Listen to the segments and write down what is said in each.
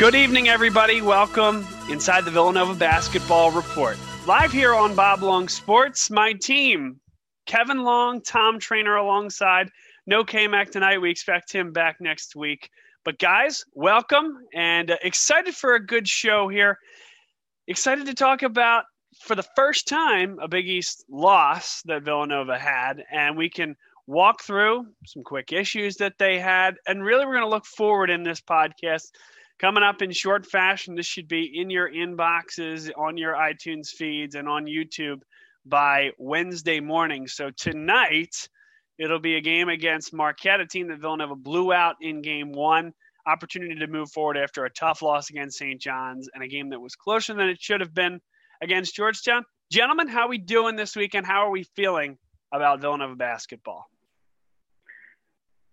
Good evening, everybody. Welcome inside the Villanova Basketball Report. Live here on Bob Long Sports, my team, Kevin Long, Tom Trainer alongside. No K-Mac tonight. We expect him back next week. But guys, welcome and uh, excited for a good show here. Excited to talk about, for the first time, a Big East loss that Villanova had. And we can walk through some quick issues that they had. And really, we're going to look forward in this podcast coming up in short fashion. This should be in your inboxes, on your iTunes feeds, and on YouTube by Wednesday morning. So tonight, it'll be a game against Marquette, a team that Villanova blew out in game one. Opportunity to move forward after a tough loss against St. John's and a game that was closer than it should have been against Georgetown. Gentlemen, how are we doing this weekend? How are we feeling about Villanova basketball?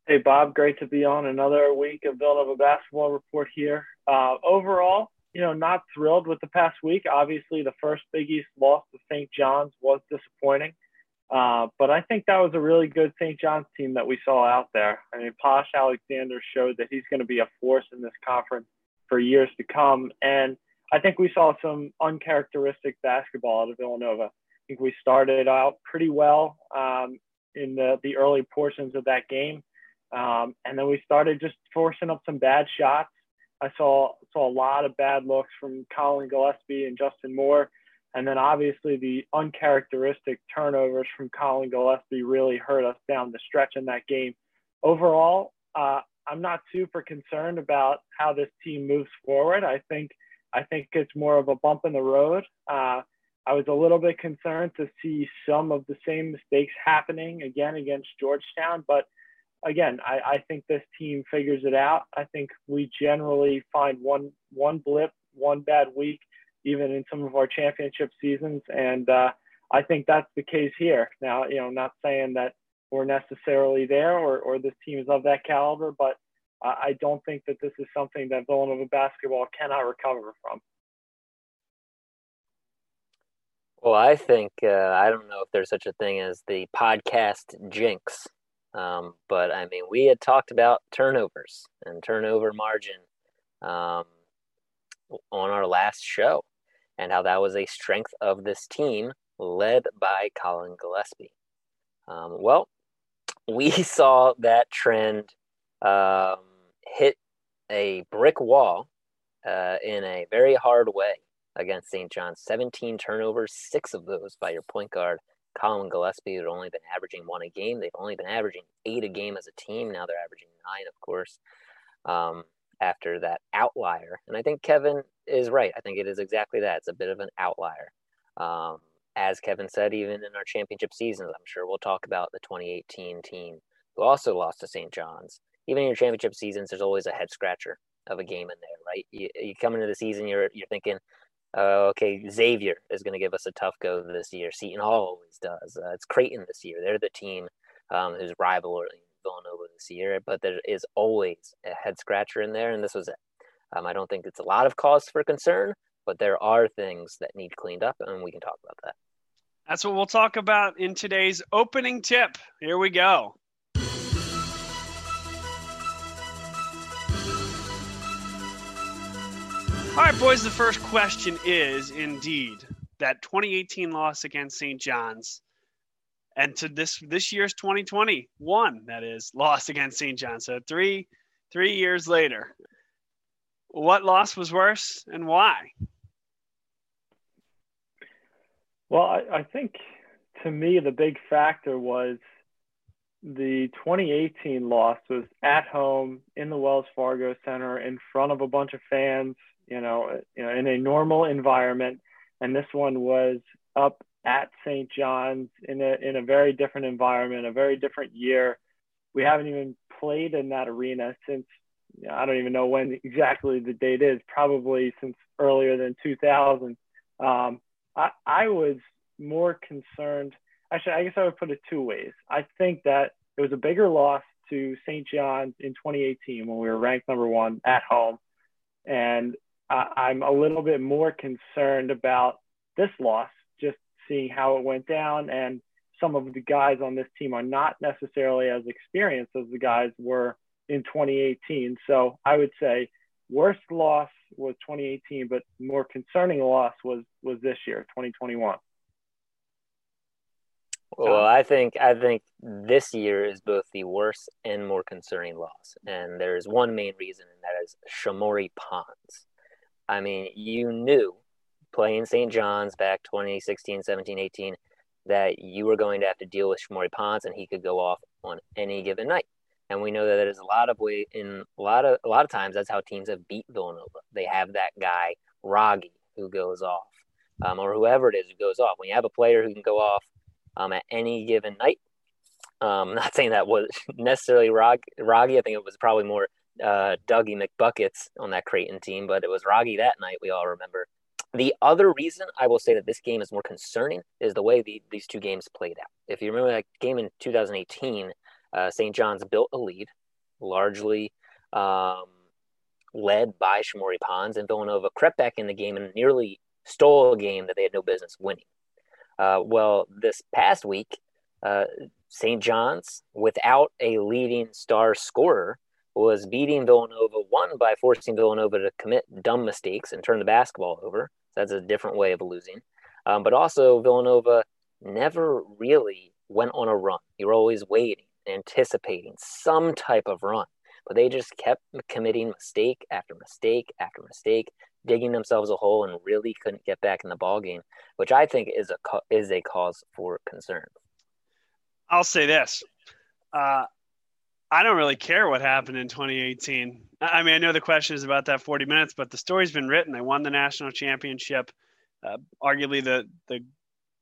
Hey, Bob, great to be on another week of Villanova Basketball Report here. Uh, overall, you know, not thrilled with the past week. Obviously, the first Big East loss to St. John's was disappointing. Uh, but I think that was a really good St. John's team that we saw out there. I mean, Posh Alexander showed that he's going to be a force in this conference for years to come. And I think we saw some uncharacteristic basketball out of Villanova. I think we started out pretty well um, in the, the early portions of that game. Um, and then we started just forcing up some bad shots. I saw saw a lot of bad looks from Collin Gillespie and Justin Moore, and then obviously the uncharacteristic turnovers from Collin Gillespie really hurt us down the stretch in that game. Overall, uh, I'm not super concerned about how this team moves forward. I think I think it's more of a bump in the road. Uh, I was a little bit concerned to see some of the same mistakes happening again against Georgetown, but again, I, I think this team figures it out. I think we generally find one one blip, one bad week, even in some of our championship seasons, and uh, I think that's the case here. Now, you know, not saying that we're necessarily there or, or this team is of that caliber, but I don't think that this is something that Villanova basketball cannot recover from. Well, I think uh, I don't know if there's such a thing as the podcast jinx. Um, but I mean, we had talked about turnovers and turnover margin um, on our last show and how that was a strength of this team led by Collin Gillespie. Um, well, we saw that trend um, hit a brick wall uh, in a very hard way against St. John's. 17 turnovers, six of those by your point guard, Collin Gillespie had only been averaging one a game. They've only been averaging eight a game as a team. Now they're averaging nine, of course, um, after that outlier. And I think Kevin is right. I think it is exactly that. It's a bit of an outlier. Um, as Kevin said, even in our championship seasons, I'm sure we'll talk about the 2018 team who also lost to St. John's. Even in your championship seasons, there's always a head scratcher of a game in there, right? You, you come into the season, you're you're thinking, uh, okay, Xavier is going to give us a tough go this year. Seton Hall always does. Uh, it's Creighton this year. They're the team um, who's rivaling Villanova this year, but there is always a head scratcher in there, and this was it. Um, I don't think it's a lot of cause for concern, but there are things that need cleaned up, and we can talk about that. That's what we'll talk about in today's opening tip. Here we go. All right, boys, the first question is indeed that 2018 loss against St. John's and to this this year's 2021 that is loss against St. John's. So 3 3 years later. What loss was worse and why? Well, I, I think to me the big factor was the 2018 loss was at home in the Wells Fargo Center in front of a bunch of fans you know, you know, in a normal environment. And this one was up at St. John's in a in a very different environment, a very different year. We haven't even played in that arena since you know, I don't even know when exactly the date is. Probably since earlier than 2000. Um, I, I was more concerned. Actually, I guess I would put it two ways. I think that it was a bigger loss to St. John's in 2018 when we were ranked number one at home, and uh, I'm a little bit more concerned about this loss, just seeing how it went down. And some of the guys on this team are not necessarily as experienced as the guys were in 2018. So I would say worst loss was 2018, but more concerning loss was was this year, 2021. Well, I think I think this year is both the worst and more concerning loss, and there's one main reason, and that is Shamorie Ponds. I mean, you knew playing St. John's back 2016, 17, 18 that you were going to have to deal with Shamorie Ponds, and he could go off on any given night. And we know that there's a lot of way in a lot of a lot of times that's how teams have beat Villanova. They have that guy Wragge who goes off, um, or whoever it is who goes off. When you have a player who can go off um, at any given night. Um, not saying that was necessarily Wragge. Wragge. I think it was probably more uh, Dougie McBuckets on that Creighton team, but it was Wragge that night. We all remember. The other reason I will say that this game is more concerning is the way the, these two games played out. If you remember that game in 2018, uh, St. John's built a lead, largely um, led by Shamorie Ponds, and Villanova crept back in the game and nearly stole a game that they had no business winning. Uh, well, this past week, uh, St. John's, without a leading star scorer, was beating Villanova, one by forcing Villanova to commit dumb mistakes and turn the basketball over. That's a different way of losing. Um, but also, Villanova never really went on a run. You were always waiting, anticipating some type of run. But they just kept committing mistake after mistake after mistake digging themselves a hole and really couldn't get back in the ball game, which I think is a is a cause for concern. I'll say this: uh, I don't really care what happened in 2018. I mean, I know the question is about that 40 minutes, but the story's been written. They won the national championship, uh, arguably the the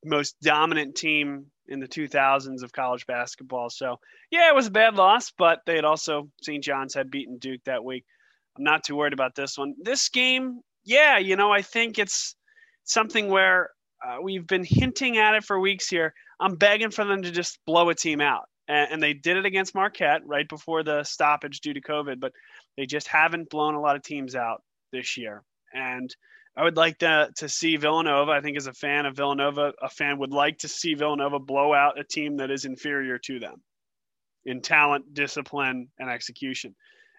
most dominant team in the 2000s of college basketball. So, yeah, it was a bad loss, but they had also St. John's had beaten Duke that week. I'm not too worried about this one. This game, yeah, you know, I think it's something where uh, we've been hinting at it for weeks here. I'm begging for them to just blow a team out. And, and, they did it against Marquette right before the stoppage due to COVID, but they just haven't blown a lot of teams out this year. And I would like to, to see Villanova. I think as a fan of Villanova, a fan would like to see Villanova blow out a team that is inferior to them in talent, discipline, and execution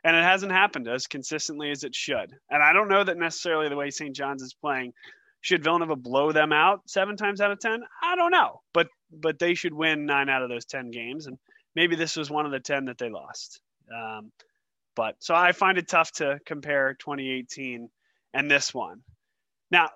and it hasn't happened as consistently as it should. And I don't know that necessarily the way St. John's is playing should Villanova blow them out seven times out of ten. I don't know, but but they should win nine out of those ten games, and maybe this was one of the ten that they lost. Um, but so I find it tough to compare 2018 and this one. Now,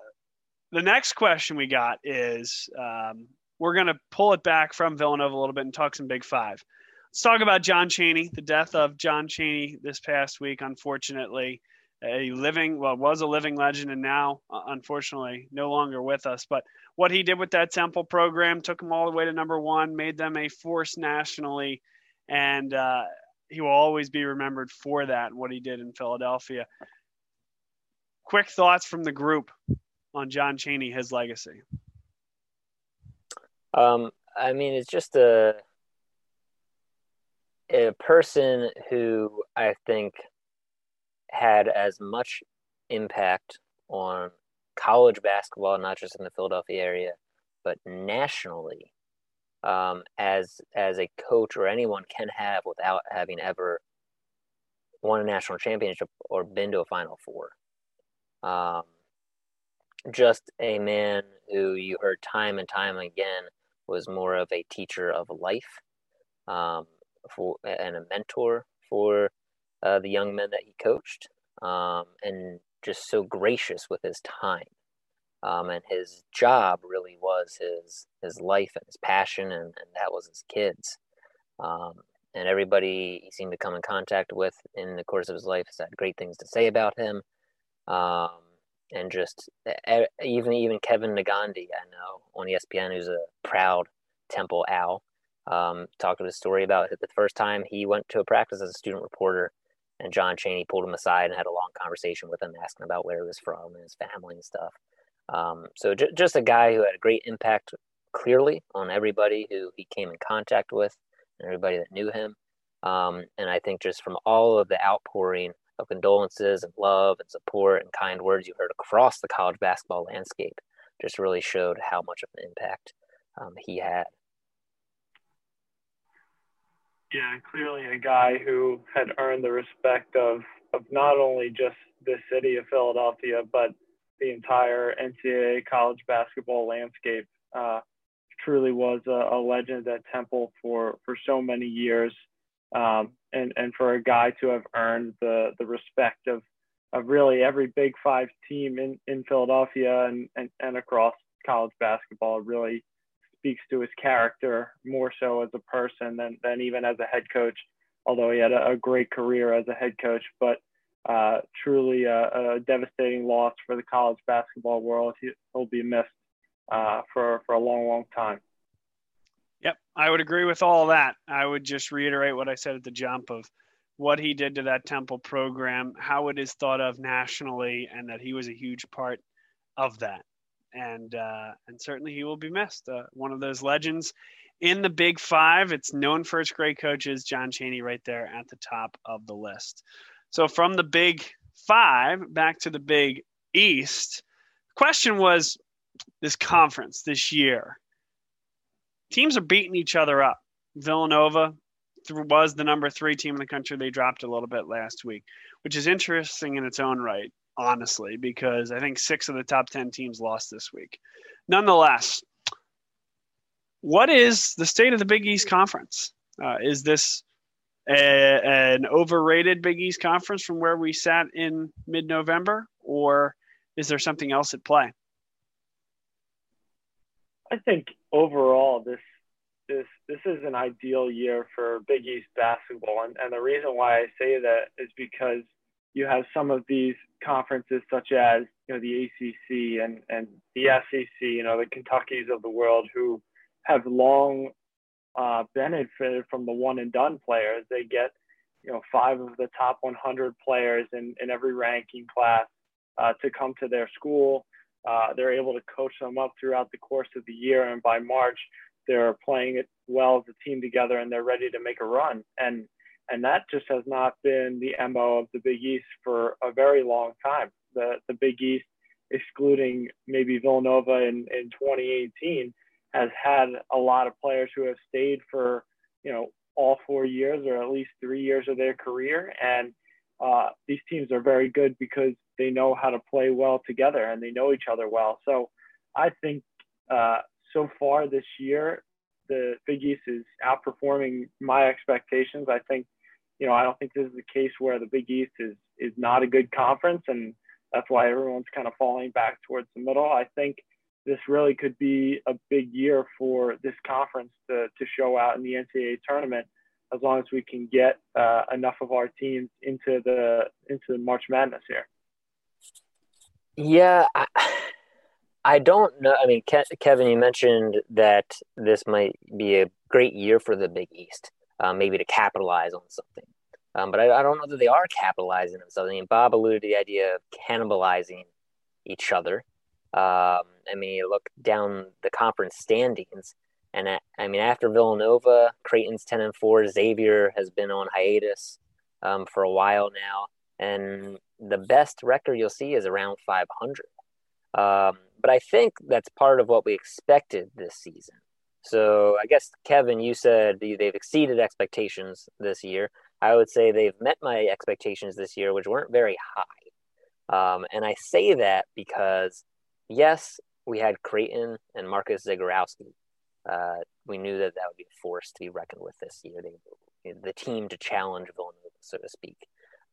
the next question we got is um, we're going to pull it back from Villanova a little bit and talk some Big Five. Let's talk about John Chaney, the death of John Chaney this past week, unfortunately. A living, well, was a living legend and now, uh, unfortunately, no longer with us. But what he did with that Temple program took them all the way to number one, made them a force nationally, and uh, he will always be remembered for that and what he did in Philadelphia. Quick thoughts from the group on John Chaney, his legacy. Um, I mean, it's just a a person who I think had as much impact on college basketball, not just in the Philadelphia area, but nationally, um, as as a coach or anyone can have without having ever won a national championship or been to a Final Four. Um, just a man who you heard time and time again was more of a teacher of life. Um, for and a mentor for uh, the young men that he coached, um, and just so gracious with his time. Um, and his job really was his his life and his passion, and, and that was his kids. Um, and everybody he seemed to come in contact with in the course of his life has had great things to say about him. Um, and just even even Kevin Negandhi, I know on ESPN, who's a proud Temple Owl, um, talked his story about the first time he went to a practice as a student reporter, and John Chaney pulled him aside and had a long conversation with him, asking about where he was from and his family and stuff. Um, so j- just a guy who had a great impact, clearly, on everybody who he came in contact with and everybody that knew him. Um, and I think just from all of the outpouring of condolences and love and support and kind words you heard across the college basketball landscape, just really showed how much of an impact um, he had. Yeah, clearly a guy who had earned the respect of of not only just the city of Philadelphia, but the entire NCAA college basketball landscape. Uh, truly was a, a, legend at Temple for for so many years, um, and and for a guy to have earned the the respect of of really every Big Five team in in Philadelphia and and, and across college basketball really speaks to his character more so as a person than than even as a head coach. Although he had a, a great career as a head coach, but uh, truly a, a, devastating loss for the college basketball world. He, will be missed uh, for for a long, long time. Yep, I would agree with all that. I would just reiterate what I said at the jump of what he did to that Temple program, how it is thought of nationally, and that he was a huge part of that. And uh, and certainly he will be missed. Uh, one of those legends in the Big Five. It's known for its great coaches. John Chaney right there at the top of the list. So from the Big Five back to the Big East. Question was this conference this year. Teams are beating each other up. Villanova was the number three team in the country. They dropped a little bit last week, which is interesting in its own right, honestly, because I think six of the top 10 teams lost this week. Nonetheless, what is the state of the Big East Conference? Uh, is this a, an overrated Big East Conference from where we sat in mid November, or is there something else at play? I think overall this this this is an ideal year for Big East basketball, and, and the reason why I say that is because you have some of these conferences such as you know the ACC and and the SEC, you know the Kentuckys of the world who have long uh, benefited from the one and done players. They get you know five of the top 100 players in in every ranking class uh, to come to their school. Uh, they're able to coach them up throughout the course of the year, and by March, they're playing it well as a team together, and they're ready to make a run. And and that just has not been the mo of the Big East for a very long time. The the Big East, excluding maybe Villanova in in 2018, has had a lot of players who have stayed for you know all four years or at least three years of their career, and uh, these teams are very good because they know how to play well together and they know each other well. So I think uh, so far this year, the Big East is outperforming my expectations. I think, you know, I don't think this is the case where the Big East is is not a good conference, and that's why everyone's kind of falling back towards the middle. I think this really could be a big year for this conference to to show out in the NCAA tournament as long as we can get uh, enough of our teams into the into March Madness here. Yeah, I, I don't know. I mean, Ke- Kevin, you mentioned that this might be a great year for the Big East, um, maybe to capitalize on something. Um, but I, I, don't know that they are capitalizing on something. I mean, Bob alluded to the idea of cannibalizing each other. Um, I mean, you look down the conference standings, and I, I mean, after Villanova, Creighton's ten and four. Xavier has been on hiatus um, for a while now, and the best record you'll see is around 500. Um, but I think that's part of what we expected this season. So I guess Kevin, you said they've exceeded expectations this year. I would say they've met my expectations this year, which weren't very high. Um, and I say that because yes, we had Creighton and Marcus Zegarowski. Uh, we knew that that would be a force to be reckoned with this year. They, the team to challenge Villanova, so to speak.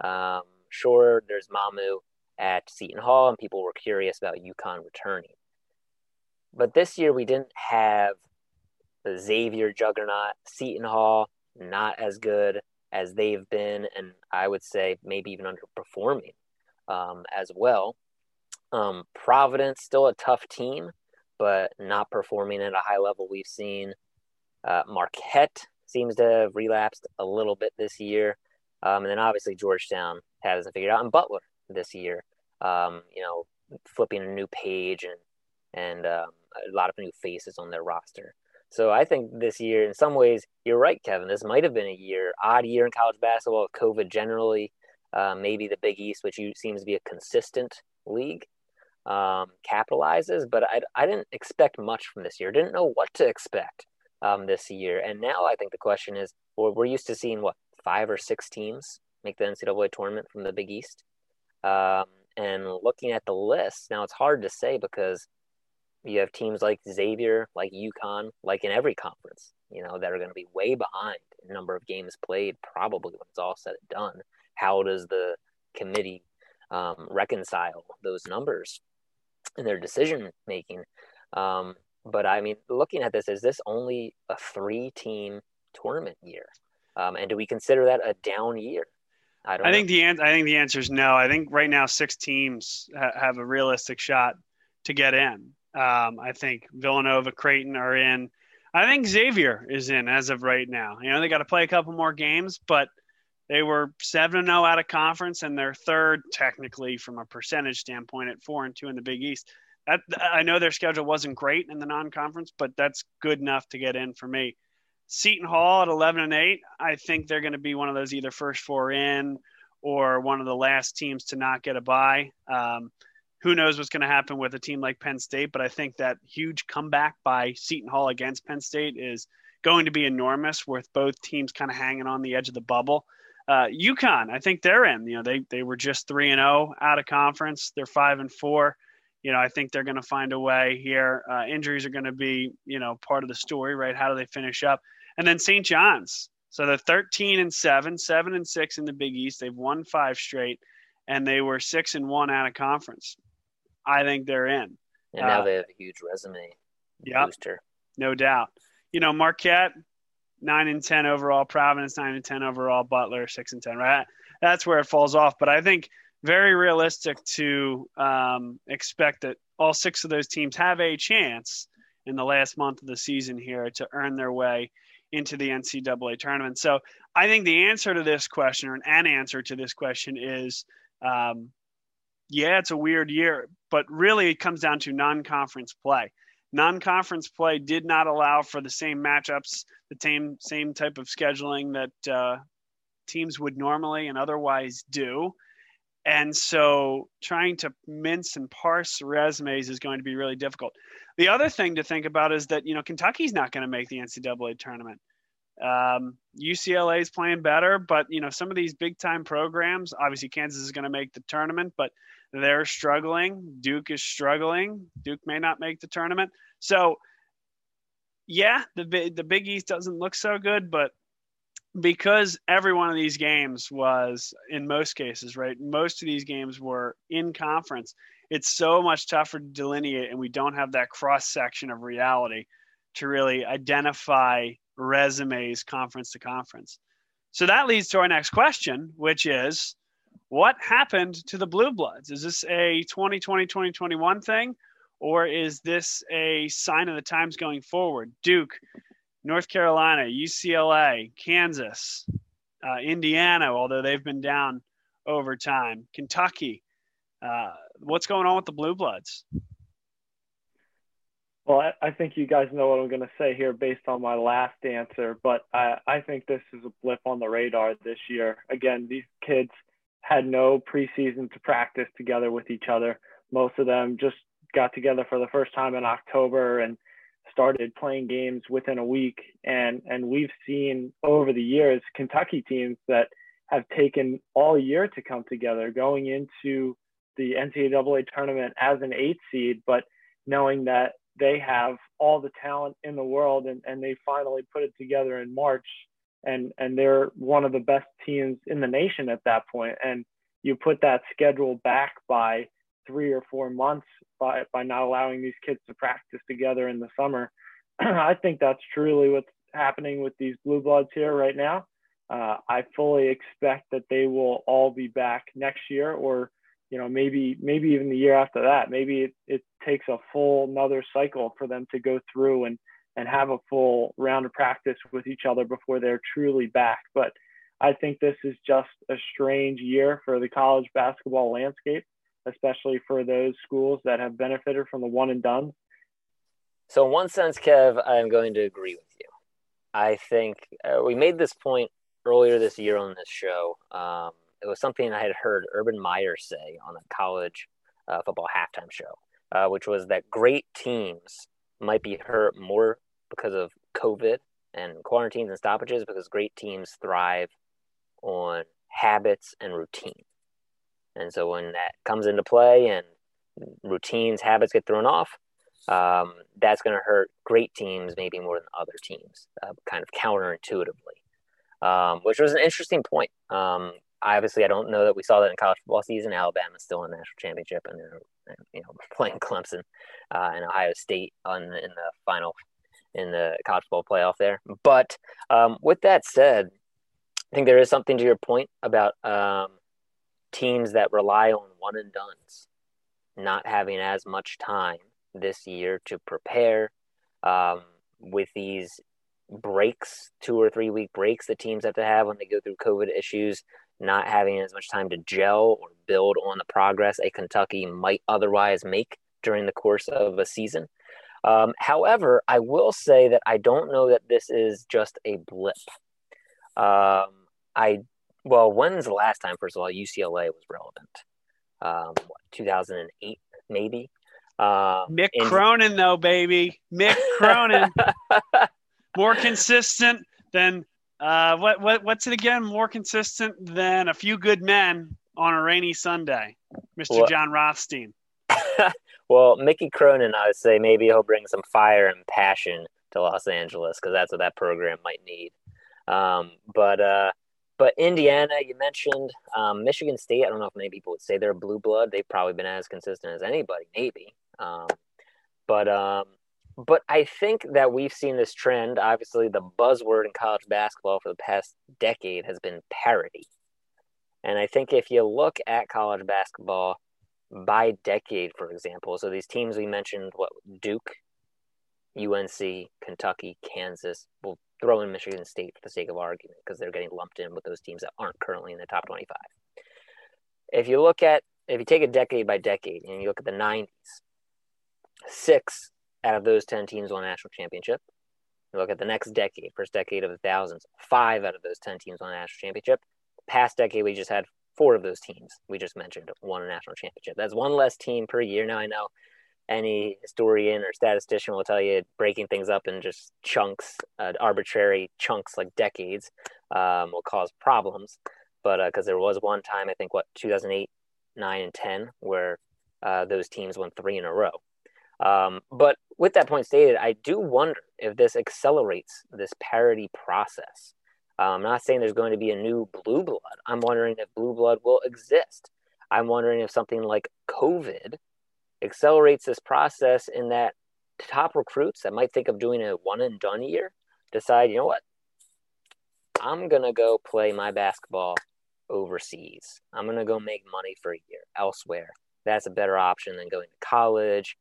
Um, sure, there's Mamu at Seton Hall, and people were curious about UConn returning. But this year we didn't have the Xavier juggernaut, Seton Hall, not as good as they've been, and I would say maybe even underperforming um, as well. Um, Providence still a tough team, but not performing at a high level. We've seen uh, Marquette seems to have relapsed a little bit this year, um, and then obviously Georgetown hasn't figured out, and Butler this year, um, you know, flipping a new page and and um, a lot of new faces on their roster. So I think this year, in some ways, you're right, Kevin. This might have been a year, odd year in college basketball COVID generally. Uh, maybe the Big East, which seems to be a consistent league, um, capitalizes. But I, I didn't expect much from this year. Didn't know what to expect um, this year. And now I think the question is, well, we're used to seeing what five or six teams make the NCAA tournament from the Big East. Um, and looking at the list, now it's hard to say because you have teams like Xavier, like UConn, like in every conference, you know, that are going to be way behind in number of games played, probably when it's all said and done. How does the committee um, reconcile those numbers in their decision making? Um, but I mean, looking at this, is this only a three team tournament year? Um, and do we consider that a down year? I don't. I know. think the I think the answer is no. I think right now six teams ha- have a realistic shot to get in. Um, I think Villanova, Creighton are in. I think Xavier is in as of right now. You know, they got to play a couple more games, but they were seven and zero oh out of conference, and they're third technically from a percentage standpoint at four and two in the Big East. That I know their schedule wasn't great in the non-conference, but that's good enough to get in for me. Seton Hall at 11 and 8, I think they're going to be one of those either first four in or one of the last teams to not get a bye. Um, who knows what's going to happen with a team like Penn State, but I think that huge comeback by Seton Hall against Penn State is going to be enormous with both teams kind of hanging on the edge of the bubble. Uh, UConn, I think they're in. You know, they they were just three and zero oh out of conference. They're five and four. You know, I think they're going to find a way here. Uh, injuries are going to be, you know, part of the story, right? How do they finish up? And then St. John's. So they're 13 and 7, 7 and 6 in the Big East. They've won five straight, and they were 6 and 1 out of conference. I think they're in. And now uh, they have a huge resume yep, booster. No doubt. You know, Marquette, 9 and 10 overall, Providence, 9 and 10 overall, Butler, 6 and 10, right? That's where it falls off. But I think very realistic to um, expect that all six of those teams have a chance in the last month of the season here to earn their way into the NCAA tournament. So I think the answer to this question, or an answer to this question, is um, yeah, it's a weird year, but really it comes down to non conference play. Non conference play did not allow for the same matchups, the same, same type of scheduling that uh, teams would normally and otherwise do. And so trying to mince and parse resumes is going to be really difficult. The other thing to think about is that, you know, Kentucky's not going to make the NCAA tournament. Um, UCLA is playing better, but, you know, some of these big time programs, obviously Kansas is going to make the tournament, but they're struggling. Duke is struggling. Duke may not make the tournament. So, yeah, the, the Big East doesn't look so good, but because every one of these games was in most cases right most of these games were in conference it's so much tougher to delineate and we don't have that cross section of reality to really identify resumes conference to conference so that leads to our next question which is what happened to the blue bloods is this a 2020 2021 thing or is this a sign of the times going forward duke North Carolina, UCLA, Kansas, uh, Indiana, although they've been down over time, Kentucky. Uh, what's going on with the Blue Bloods? Well, I, I think you guys know what I'm going to say here based on my last answer, but I, I think this is a blip on the radar this year. Again, these kids had no preseason to practice together with each other. Most of them just got together for the first time in October and started playing games within a week and and we've seen over the years Kentucky teams that have taken all year to come together going into the NCAA tournament as an eight seed but knowing that they have all the talent in the world and, and they finally put it together in March and and they're one of the best teams in the nation at that point. and you put that schedule back by three or four months by, by not allowing these kids to practice together in the summer. I think that's truly what's happening with these blue bloods here right now. Uh, I fully expect that they will all be back next year or you know maybe maybe even the year after that maybe it, it takes a full another cycle for them to go through and and have a full round of practice with each other before they're truly back but i think this is just a strange year for the college basketball landscape especially for those schools that have benefited from the one and done. So, in one sense, Kev, I'm going to agree with you. I think uh, we made this point earlier this year on this show. Um, it was something I had heard Urban Meyer say on a college uh, football halftime show, uh, which was that great teams might be hurt more because of COVID and quarantines and stoppages because great teams thrive on habits and routine. And so when that comes into play and routines, habits get thrown off, um, that's going to hurt great teams maybe more than other teams, uh, kind of counterintuitively, um, which was an interesting point. Um, obviously, I don't know that we saw that in college football season. Alabama's still in the national championship, and they're you know playing Clemson uh, and Ohio State on in the final in the college football playoff there. But um, with that said, I think there is something to your point about um, teams that rely on one and duns not having as much time this year to prepare um, with these breaks, two or three week breaks that teams have to have when they go through COVID issues, not having as much time to gel or build on the progress a Kentucky might otherwise make during the course of a season. Um, however, I will say that I don't know that this is just a blip. Um, I well, when's the last time? First of all, UCLA was relevant. Um, what, 2008 maybe. Um, Mick in- Cronin, though, baby, Mick Cronin, more consistent than uh, what what what's it again? More consistent than a few good men on a rainy Sunday, Mister Jon Rothstein. well, Mickey Cronin, I would say maybe he'll bring some fire and passion to Los Angeles because that's what that program might need. Um, but uh, but Indiana, you mentioned um, Michigan State. I don't know if many people would say they're blue blood. They've probably been as consistent as anybody, maybe. Um, but um, but I think that we've seen this trend. Obviously, the buzzword in college basketball for the past decade has been parity. And I think if you look at college basketball by decade, for example, so these teams we mentioned, what Duke, UNC, Kentucky, Kansas, we'll throw in Michigan State for the sake of argument because they're getting lumped in with those teams that aren't currently in the top 25. If you look at, if you take a decade by decade and you look at the 90s, six out of those 10 teams won a national championship. You look at the next decade, first decade of the thousands, five out of those 10 teams won a national championship. Past decade, we just had four of those teams we just mentioned won a national championship. That's one less team per year. Now I know any historian or statistician will tell you breaking things up in just chunks, uh, arbitrary chunks like decades, um, will cause problems. But because uh, there was one time, I think, what 2008, nine, and ten, where uh, those teams won three in a row. Um, but with that point stated, I do wonder if this accelerates this parity process. Uh, I'm not saying there's going to be a new blue blood. I'm wondering if blue blood will exist. I'm wondering if something like COVID accelerates this process in that top recruits that might think of doing a one and done year decide, you know what? I'm going to go play my basketball overseas. I'm going to go make money for a year elsewhere. That's a better option than going to college.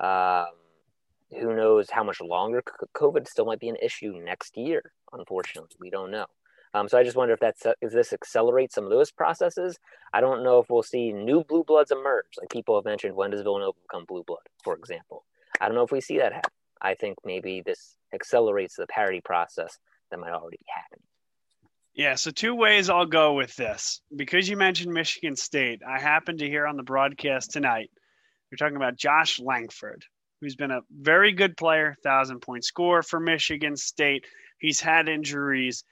Um, who knows how much longer COVID still might be an issue next year? Unfortunately, we don't know. Um, so I just wonder if that's if this accelerates some of those processes. I don't know if we'll see new blue bloods emerge. Like people have mentioned, when does Villanova become blue blood, for example? I don't know if we see that happen. I think maybe this accelerates the parity process that might already be happening. Yeah, so two ways I'll go with this. Because you mentioned Michigan State, I happened to hear on the broadcast tonight, you're talking about Josh Langford, who's been a very good player, thousand point score for Michigan State. He's had injuries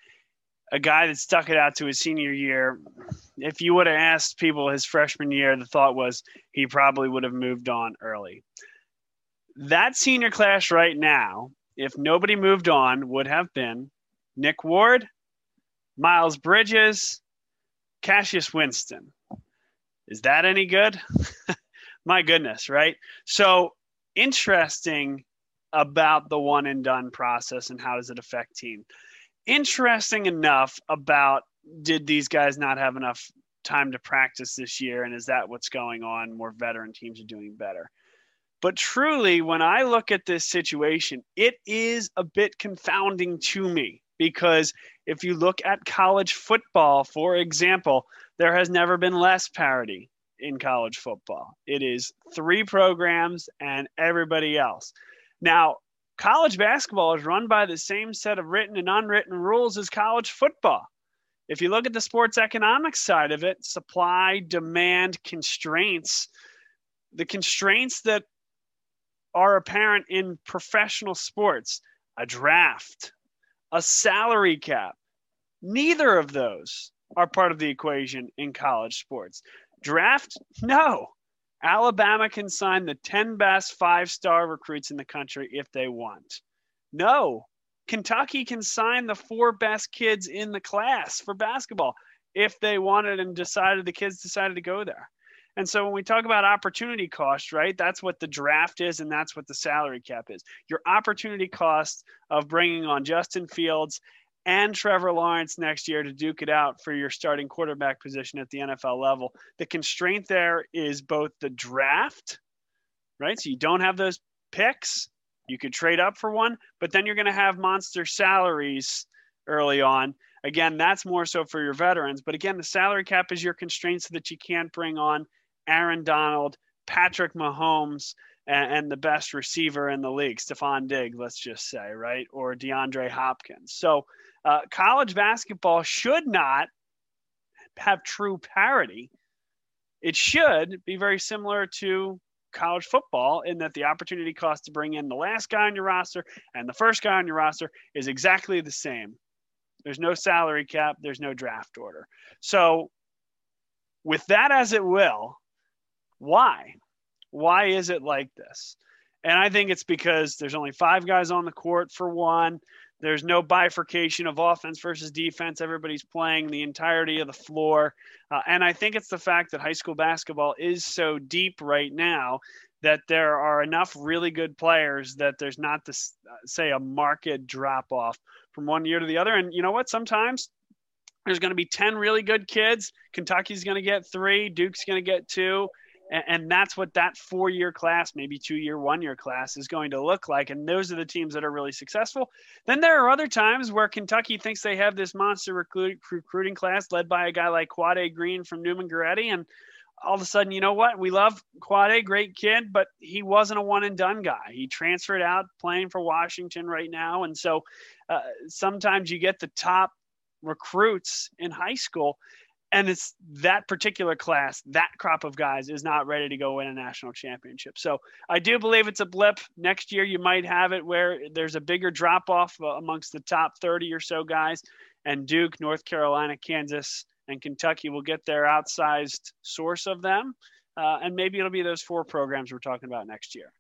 a guy that stuck it out to his senior year. If you would have asked people his freshman year, the thought was he probably would have moved on early. That senior class right now, if nobody moved on, would have been Nick Ward, Miles Bridges, Cassius Winston. Is that any good? My goodness, right? So interesting about the one and done process and how does it affect team. Interesting enough about did these guys not have enough time to practice this year and is that what's going on? More veteran teams are doing better. But truly when i look at this situation it is a bit confounding to me because if you look at college football for example there has never been less parity in college football it is three programs and everybody else now college basketball is run by the same set of written and unwritten rules as college football. If you look at the sports economics side of it, supply, demand, constraints, the constraints that are apparent in professional sports, a draft, a salary cap, neither of those are part of the equation in college sports. Draft? No. Alabama can sign the 10 best five star recruits in the country if they want. No. Kentucky can sign the four best kids in the class for basketball if they wanted and decided the kids decided to go there. And so when we talk about opportunity cost, right, that's what the draft is and that's what the salary cap is. Your opportunity cost of bringing on Justin Fields and Trevor Lawrence next year to duke it out for your starting quarterback position at the NFL level. The constraint there is both the draft, right? So you don't have those picks. You could trade up for one, but then you're going to have monster salaries early on. Again, that's more so for your veterans. But again, the salary cap is your constraint so that you can't bring on Aaron Donald, Patrick Mahomes, and, and the best receiver in the league, Stefon Diggs, let's just say, right? Or DeAndre Hopkins. So uh, college basketball should not have true parity. It should be very similar to college football in that the opportunity cost to bring in the last guy on your roster and the first guy on your roster is exactly the same. There's no salary cap, there's no draft order. So, with that as it will, why? Why is it like this? And I think it's because there's only five guys on the court for one. There's no bifurcation of offense versus defense. Everybody's playing the entirety of the floor. Uh, and I think it's the fact that high school basketball is so deep right now that there are enough really good players that there's not this, uh, say, a market drop off from one year to the other. And you know what? Sometimes there's going to be 10 really good kids. Kentucky's going to get three, Duke's going to get two and, and that's what that four year class, maybe two year, one year class is going to look like. And those are the teams that are really successful. Then there are other times where Kentucky thinks they have this monster recruit, recruiting class led by a guy like Quade Green from Neumann Goretti. And all of a sudden, you know what? We love Quade, great kid, but he wasn't a one and done guy. He transferred out playing for Washington right now. And so uh, sometimes you get the top recruits in high school and it's that particular class, that crop of guys is not ready to go win a national championship. So I do believe it's a blip. Next year, you might have it where there's a bigger drop off uh, amongst the top 30 or so guys, and Duke, North Carolina, Kansas, and Kentucky will get their outsized source of them. Uh, and maybe it'll be those four programs we're talking about next year.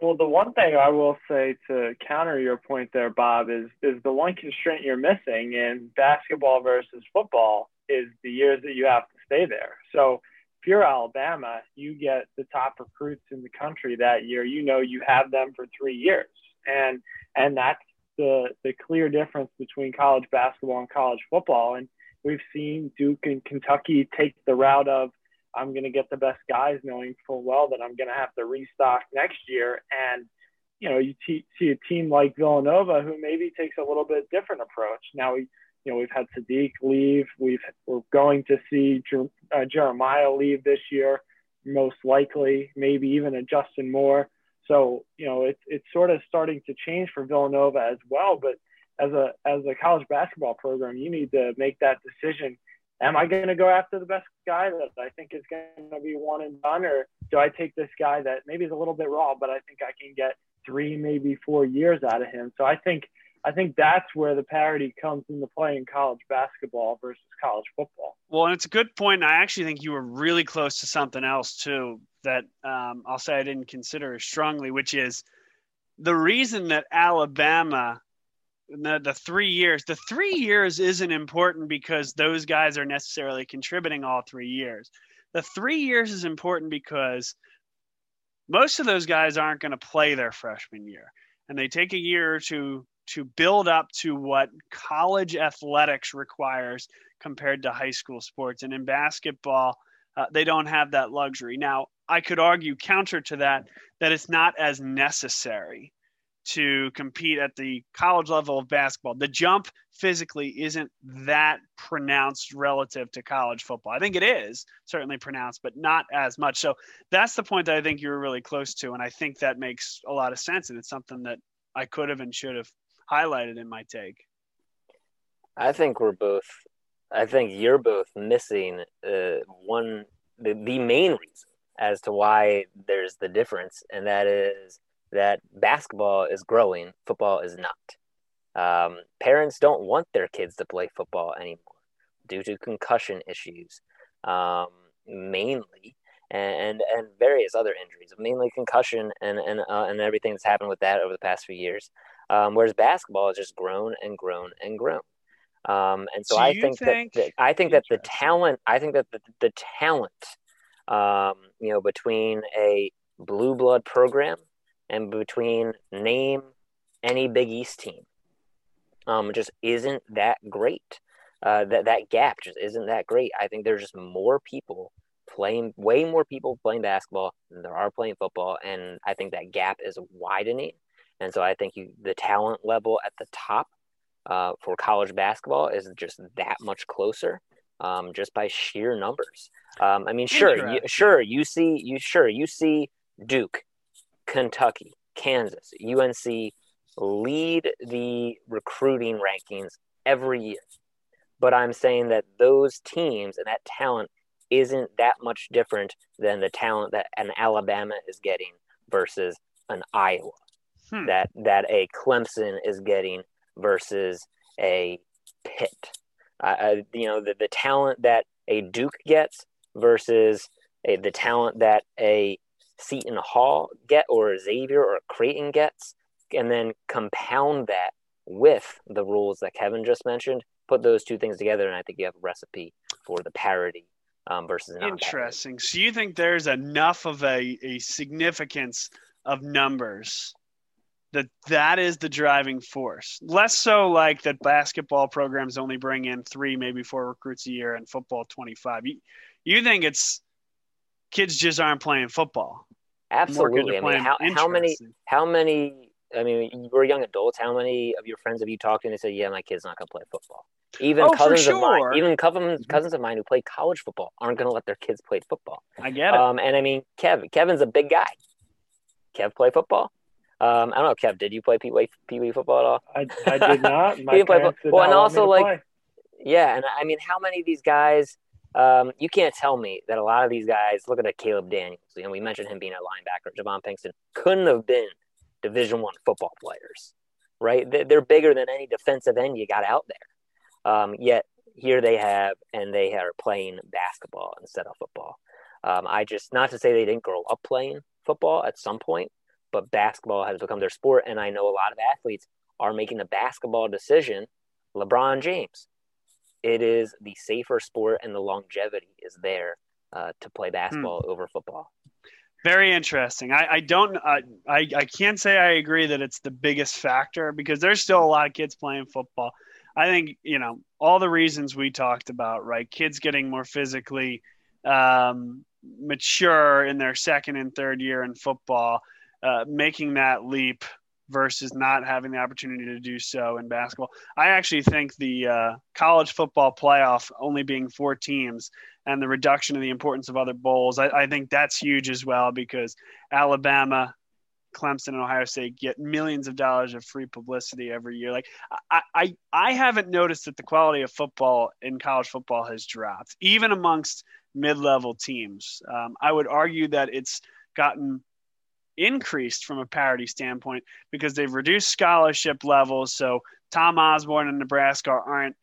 Well, the one thing I will say to counter your point there, Bob, is is the one constraint you're missing in basketball versus football is the years that you have to stay there. So if you're Alabama, you get the top recruits in the country that year. You know you have them for three years, and and that's the the clear difference between college basketball and college football. And we've seen Duke and Kentucky take the route of I'm going to get the best guys, knowing full well that I'm going to have to restock next year. And you know, you t- see a team like Villanova who maybe takes a little bit different approach. Now, we, you know, we've had Saddiq leave. We've we're going to see Jer- uh, Jeremiah leave this year, most likely. Maybe even a Justin Moore. So you know, it's it's sort of starting to change for Villanova as well. But as a as a college basketball program, you need to make that decision. Am I going to go after the best guy that I think is going to be one and done, or do I take this guy that maybe is a little bit raw, but I think I can get three, maybe four years out of him? So I think I think that's where the parity comes into play in college basketball versus college football. Well, and it's a good point. I actually think you were really close to something else too that um, I'll say I didn't consider as strongly, which is the reason that Alabama, the, the three years, the three years isn't important because those guys are necessarily contributing all three years. The three years is important because most of those guys aren't going to play their freshman year and they take a year to to build up to what college athletics requires compared to high school sports. And in basketball, uh, they don't have that luxury. Now, I could argue counter to that that it's not as necessary to compete at the college level of basketball. The jump physically isn't that pronounced relative to college football. I think it is certainly pronounced, but not as much. So that's the point that I think you were really close to. And I think that makes a lot of sense. And it's something that I could have and should have highlighted in my take. I think we're both. I think you're both missing uh, one the, the main reason as to why there's the difference, and that is that basketball is growing, football is not. Um, parents don't want their kids to play football anymore due to concussion issues. Um, mainly, and and various other injuries, mainly concussion and and uh, and everything that's happened with that over the past few years. Um, whereas basketball has just grown and grown and grown. Um, and so I think, think, that, that I think that the talent, I think that the, the talent, um, you know, between a blue blood program and between name any Big East team, um, just isn't that great. Uh, that that gap just isn't that great. I think there's just more people playing, way more people playing basketball than there are playing football, and I think that gap is widening. And so I think you, the talent level at the top uh, for college basketball is just that much closer, um, just by sheer numbers. Um, I mean, sure, you, sure, you see, you sure you see Duke, Kentucky, Kansas, UNC lead the recruiting rankings every year. But I'm saying that those teams and that talent isn't that much different than the talent that an Alabama is getting versus an Iowa. Hmm. That that a Clemson is getting versus a Pitt. Uh, you know, the, the talent that a Duke gets versus a, the talent that a Seton Hall get or Xavier or Creighton gets, and then compound that with the rules that Kevin just mentioned, put those two things together, and I think you have a recipe for the parity um, versus interesting. So you think there's enough of a, a significance of numbers that that is the driving force. Less so like that basketball programs only bring in three, maybe four recruits a year, and football twenty five. You, you think it's kids just aren't playing football? Absolutely. I mean, how, how many how many I mean, we're young adults. How many of your friends have you talked to and they say, "Yeah, my kid's not going to play football"? Even oh, cousins sure. of mine, even cousins mm-hmm. cousins of mine who play college football aren't going to let their kids play football. I get it. Um, and I mean, Kev, Kevin's a big guy. Kev play football. Um, I don't know, Kev. Did you play Pee Wee Pee Wee football at all? I, I did not. My play did well, and also like, play. yeah, and I mean, how many of these guys? Um, you can't tell me that a lot of these guys. Look at a Caleb Daniels. You know, we mentioned him being a linebacker. JayVaughn Pinkston couldn't have been Division One football players, right? They're bigger than any defensive end you got out there. Um, yet here they have, and they are playing basketball instead of football. Um, I just not to say they didn't grow up playing football at some point, but basketball has become their sport, and I know a lot of athletes are making a basketball decision. LeBron James, it is the safer sport, and the longevity is there uh, to play basketball hmm. over football. Very interesting. I, I don't. I, I I can't say I agree that it's the biggest factor because there's still a lot of kids playing football. I think you know all the reasons we talked about, right? Kids getting more physically um, mature in their second and third year in football, uh, making that leap versus not having the opportunity to do so in basketball. I actually think the uh, college football playoff only being four teams and the reduction of the importance of other bowls, I, I think that's huge as well because Alabama, Clemson and Ohio State get millions of dollars of free publicity every year. Like I, I, I haven't noticed that the quality of football in college football has dropped, even amongst mid-level teams. Um, I would argue that it's gotten increased from a parity standpoint because they've reduced scholarship levels. So Tom Osborne and Nebraska aren't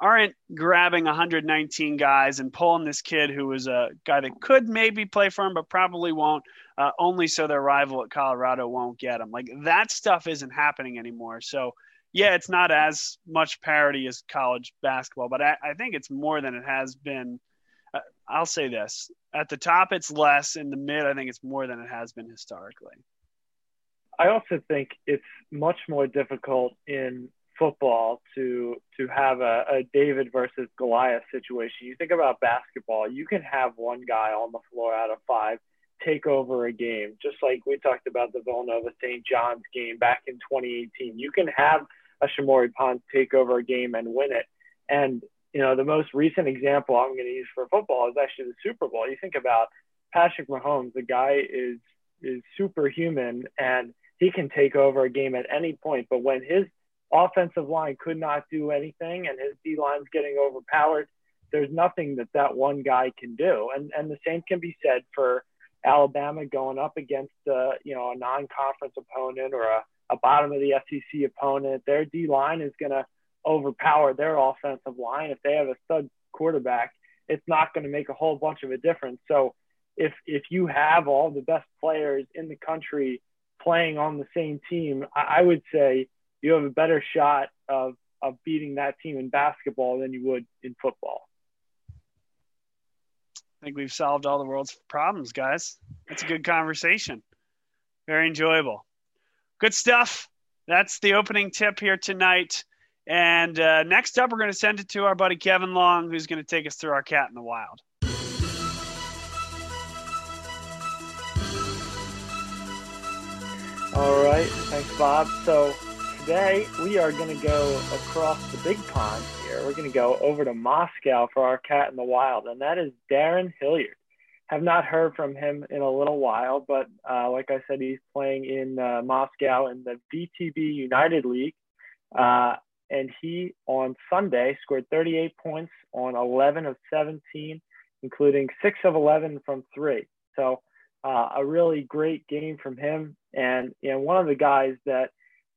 aren't grabbing 119 guys and pulling this kid who is a guy that could maybe play for him but probably won't, uh, only so their rival at Colorado won't get him. Like that stuff isn't happening anymore. So yeah, it's not as much parity as college basketball, but I, I think it's more than it has been I'll say this: at the top, it's less. In the mid, I think it's more than it has been historically. I also think it's much more difficult in football to to have a, a David versus Goliath situation. You think about basketball, you can have one guy on the floor out of five take over a game, just like we talked about the Villanova St. John's game back in 2018. You can have a Shamorie Ponds take over a game and win it. And you know, the most recent example I'm going to use for football is actually the Super Bowl. You think about Patrick Mahomes, the guy is is superhuman and he can take over a game at any point. But when his offensive line could not do anything and his D line's getting overpowered, there's nothing that that one guy can do. And and the same can be said for Alabama going up against uh, you know a non-conference opponent or a, a bottom of the SEC opponent. Their D line is going to overpower their offensive line. If they have a stud quarterback, it's not going to make a whole bunch of a difference. So if if you have all the best players in the country playing on the same team, I, I would say you have a better shot of of beating that team in basketball than you would in football. I think we've solved all the world's problems, guys. That's a good conversation. Very enjoyable. Good stuff. That's the opening tip here tonight. And uh, next up, we're going to send it to our buddy Kevin Long, who's going to take us through our cat in the wild. All right. Thanks, Bob. So today we are going to go across the big pond here. We're going to go over to Moscow for our cat in the wild, and that is Darrun Hilliard. Have not heard from him in a little while, but uh, like I said, he's playing in uh, Moscow in the VTB United League. Uh, and he on Sunday scored 38 points on 11 of 17, including six of 11 from three. So uh, a really great game from him, and you know one of the guys that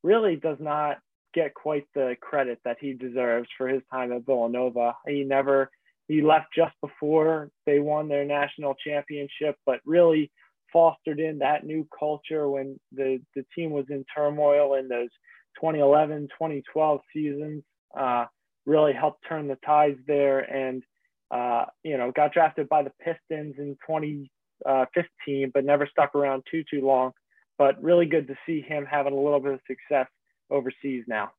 really does not get quite the credit that he deserves for his time at Villanova. He never he left just before they won their national championship, but really fostered in that new culture when the the team was in turmoil in those 2011, 2012 seasons. Uh, really helped turn the tides there, and uh, you know got drafted by the Pistons in 2015, uh, but never stuck around too too long. But really good to see him having a little bit of success overseas now.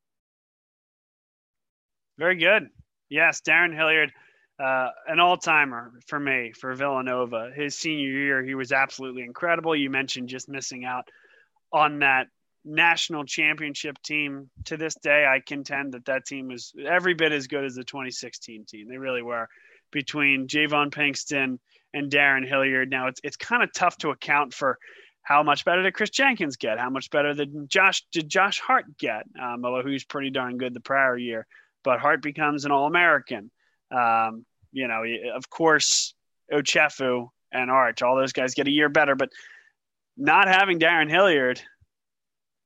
Very good. Yes, Darrun Hilliard, uh, an all timer for me for Villanova. His senior year, he was absolutely incredible. You mentioned just missing out on that national championship team. To this day, I contend that that team was every bit as good as the 2016 team. They really were. Between JayVaughn Pinkston and Darrun Hilliard, now it's it's kind of tough to account for how much better did Kris Jenkins get? How much better did Josh did Josh Hart get? Um, although he was pretty darn good the prior year, but Hart becomes an All American. Um, you know, of course, Ochefu and Arch, all those guys get a year better, but not having Darrun Hilliard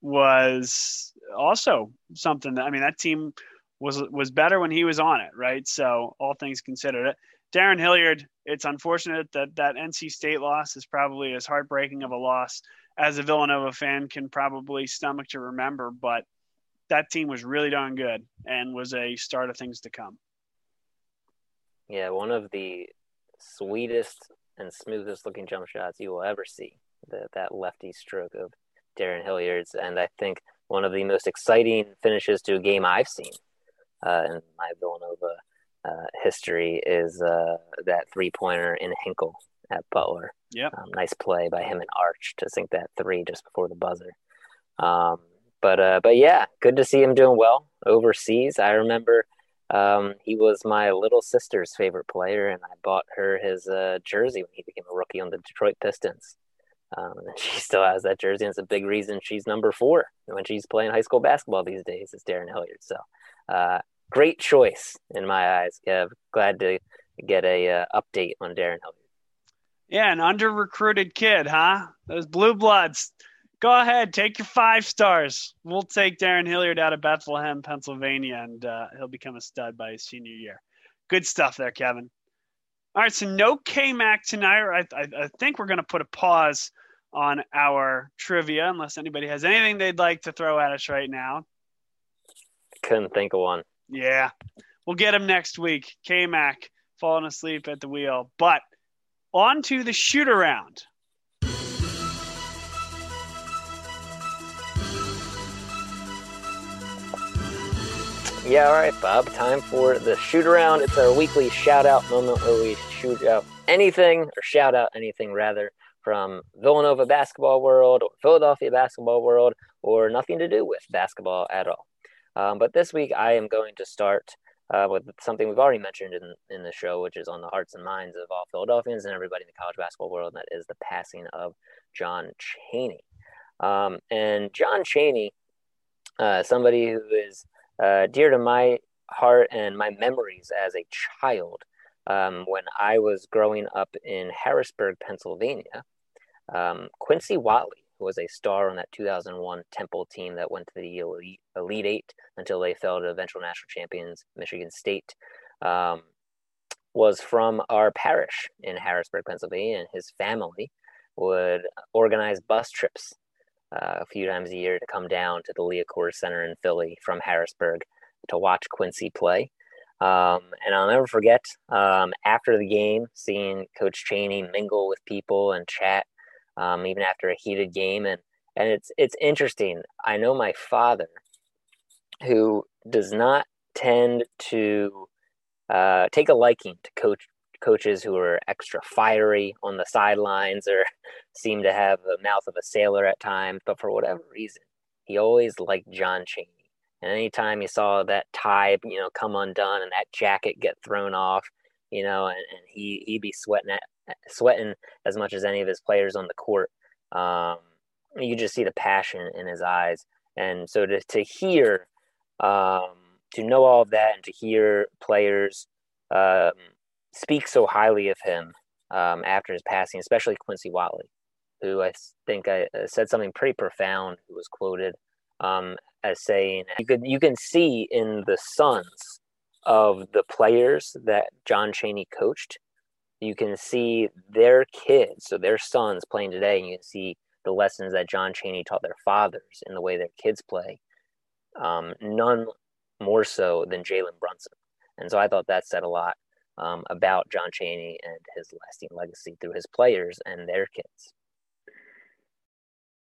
was also something that I mean that team was was better when he was on it, right? So all things considered, it Darrun Hilliard. It's unfortunate that that NC State loss is probably as heartbreaking of a loss as a Villanova fan can probably stomach to remember, but that team was really darn good and was a start of things to come. Yeah, one of the sweetest and smoothest looking jump shots you will ever see. The, that lefty stroke of Darrun Hilliard's, and I think one of the most exciting finishes to a game I've seen uh, in my Villanova uh, history is uh, that three pointer in Hinkle at Butler. Yeah, um, nice play by him and Arch to sink that three just before the buzzer. Um, but uh, but yeah, good to see him doing well overseas. I remember um, he was my little sister's favorite player, and I bought her his uh, jersey when he became a rookie on the Detroit Pistons. Um, and she still has that jersey, and it's a big reason she's number four when she's playing high school basketball these days. Is Darrun Hilliard. So, uh, great choice in my eyes, Kev. Glad to get a uh, update on Darrun Hilliard. Yeah, an under recruited kid, huh? Those blue bloods. Go ahead, take your five stars. We'll take Darrun Hilliard out of Bethlehem, Pennsylvania, and uh, he'll become a stud by his senior year. Good stuff there, Kevin. All right, so no K Mac tonight. I, I, I think we're going to put a pause on our trivia unless anybody has anything they'd like to throw at us right now. Couldn't think of one. Yeah. We'll get him next week. K Mac falling asleep at the wheel. But on to the shoot around. Yeah, all right, Bob. Time for the shoot around. It's our weekly shout out moment where we shoot out anything or shout out anything rather from Villanova basketball world or Philadelphia basketball world or nothing to do with basketball at all. Um, but this week I am going to start uh, with something we've already mentioned in, in the show, which is on the hearts and minds of all Philadelphians and everybody in the college basketball world, and that is the passing of John Chaney. Um, and John Chaney, uh, somebody who is uh, dear to my heart and my memories as a child, um, when I was growing up in Harrisburg, Pennsylvania, um, Quincy Wadley, who was a star on that 2001 Temple team that went to the Elite, Elite Eight until they fell to eventual national champions, Michigan State. Um, was from our parish in Harrisburg, Pennsylvania, and his family would organize bus trips uh, a few times a year to come down to the Liacouras Center in Philly from Harrisburg to watch Quincy play. Um, and I'll never forget um, after the game seeing Coach Chaney mingle with people and chat, um, even after a heated game. And and it's it's interesting. I know my father, who does not tend to uh, take a liking to coach coaches who are extra fiery on the sidelines or seem to have the mouth of a sailor at times. But for whatever reason, he always liked John Chaney. And anytime he saw that tie, you know, come undone and that jacket get thrown off, you know, and, and he he'd be sweating at, sweating as much as any of his players on the court. Um, you just see the passion in his eyes, and so to to hear, um, to know all of that, and to hear players um, speak so highly of him um, after his passing, especially Quincy Wadley, who I think I uh, said something pretty profound. Who was quoted um, as saying, "You could you can see in the sons of the players that John Chaney coached, you can see their kids, so their sons playing today, and you can see the lessons that John Chaney taught their fathers in the way their kids play. Um, none more so than Jalen Brunson, and so I thought that said a lot um, about John Chaney and his lasting legacy through his players and their kids.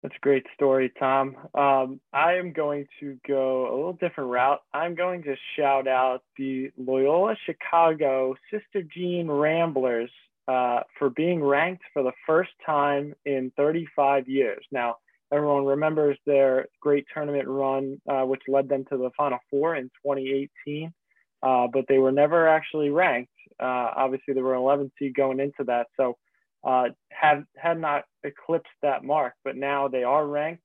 That's a great story, Tom. Um, I am going to go a little different route. I'm going to shout out the Loyola Chicago Sister Jean Ramblers uh, for being ranked for the first time in 35 years. Now, everyone remembers their great tournament run, uh, which led them to the Final Four in 2018, uh, but they were never actually ranked. Uh, obviously, they were an 11 seed going into that. So uh, have had not eclipsed that mark, but now they are ranked,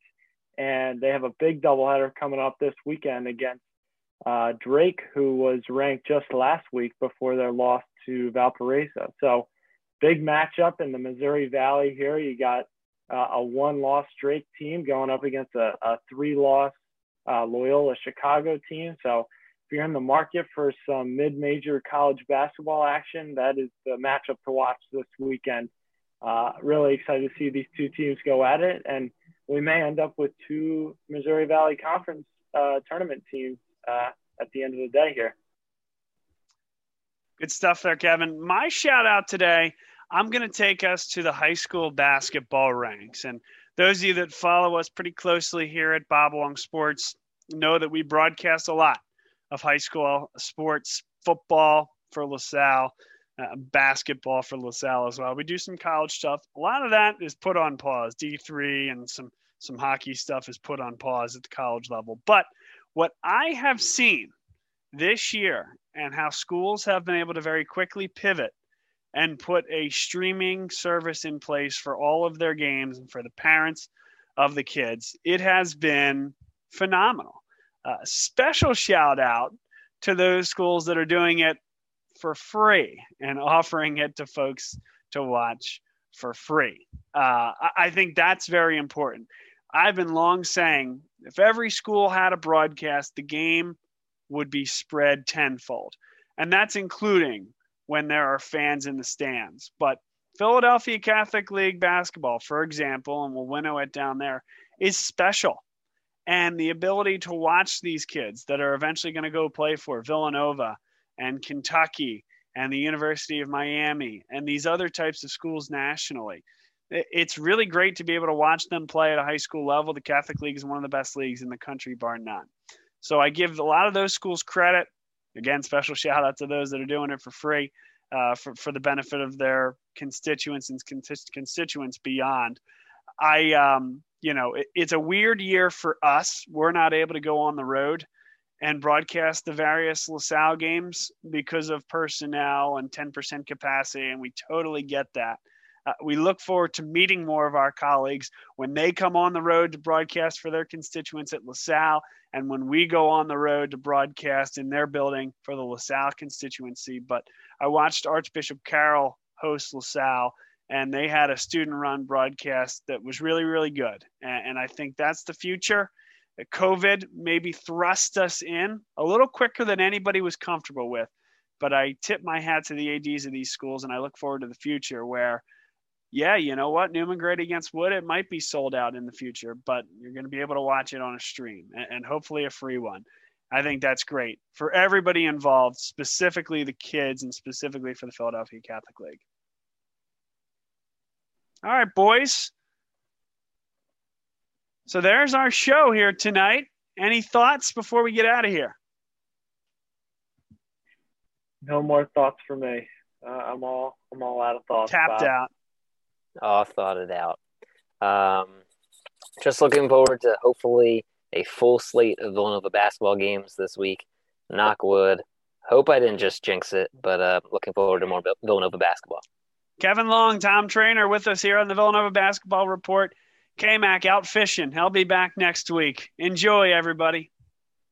and they have a big doubleheader coming up this weekend against uh, Drake, who was ranked just last week before their loss to Valparaiso. So big matchup in the Missouri Valley here. You got uh, a one-loss Drake team going up against a, a three-loss uh, Loyola Chicago team. So if you're in the market for some mid-major college basketball action, that is the matchup to watch this weekend uh, really excited to see these two teams go at it, and we may end up with two Missouri Valley Conference uh, tournament teams uh, at the end of the day here. Good stuff there, Kevin. My shout out today, I'm going to take us to the high school basketball ranks. And those of you that follow us pretty closely here at Bob Long Sports know that we broadcast a lot of high school sports, football for LaSalle, uh, basketball for LaSalle as well. We do some college stuff. A lot of that is put on pause. D3 and some some hockey stuff is put on pause at the college level. But what I have seen this year and how schools have been able to very quickly pivot and put a streaming service in place for all of their games and for the parents of the kids, it has been phenomenal. Uh, special shout out to those schools that are doing it for free and offering it to folks to watch for free. Uh, I think that's very important. I've been long saying if every school had a broadcast, the game would be spread tenfold. And that's including when there are fans in the stands. But Philadelphia Catholic League basketball, for example, and we'll winnow it down there, is special. And the ability to watch these kids that are eventually going to go play for Villanova and Kentucky and the University of Miami and these other types of schools nationally. It's really great to be able to watch them play at a high school level. The Catholic League is one of the best leagues in the country, bar none. So I give a lot of those schools credit. Again, special shout out to those that are doing it for free uh, for, for the benefit of their constituents and constituents beyond. I, um, you know, it, it's a weird year for us. We're not able to go on the road and broadcast the various LaSalle games because of personnel and 10% capacity, and we totally get that. Uh, we look forward to meeting more of our colleagues when they come on the road to broadcast for their constituents at LaSalle, and when we go on the road to broadcast in their building for the LaSalle constituency. But I watched Archbishop Carroll host LaSalle, and they had a student run broadcast that was really, really good. And, and I think that's the future. COVID maybe thrust us in a little quicker than anybody was comfortable with. but I tip my hat to the ads of these schools, and I look forward to the future where yeah, you know what? Neumann Goretti against Wood, it might be sold out in the future, but you're going to be able to watch it on a stream and, and, hopefully a free one. I think that's great for everybody involved, specifically the kids and specifically for the Philadelphia Catholic League. All right, boys. So there's our show here tonight. Any thoughts before we get out of here? No more thoughts for me. Uh, I'm all I'm all out of thoughts. Tapped Bob. out. Oh, thought it out. Um, just looking forward to hopefully a full slate of Villanova basketball games this week. Knock wood. Hope I didn't just jinx it, but uh, looking forward to more Villanova basketball. Kevin Long, Tom Trainer, with us here on the Villanova Basketball Report. K Mac out fishing. He'll be back next week. Enjoy, everybody.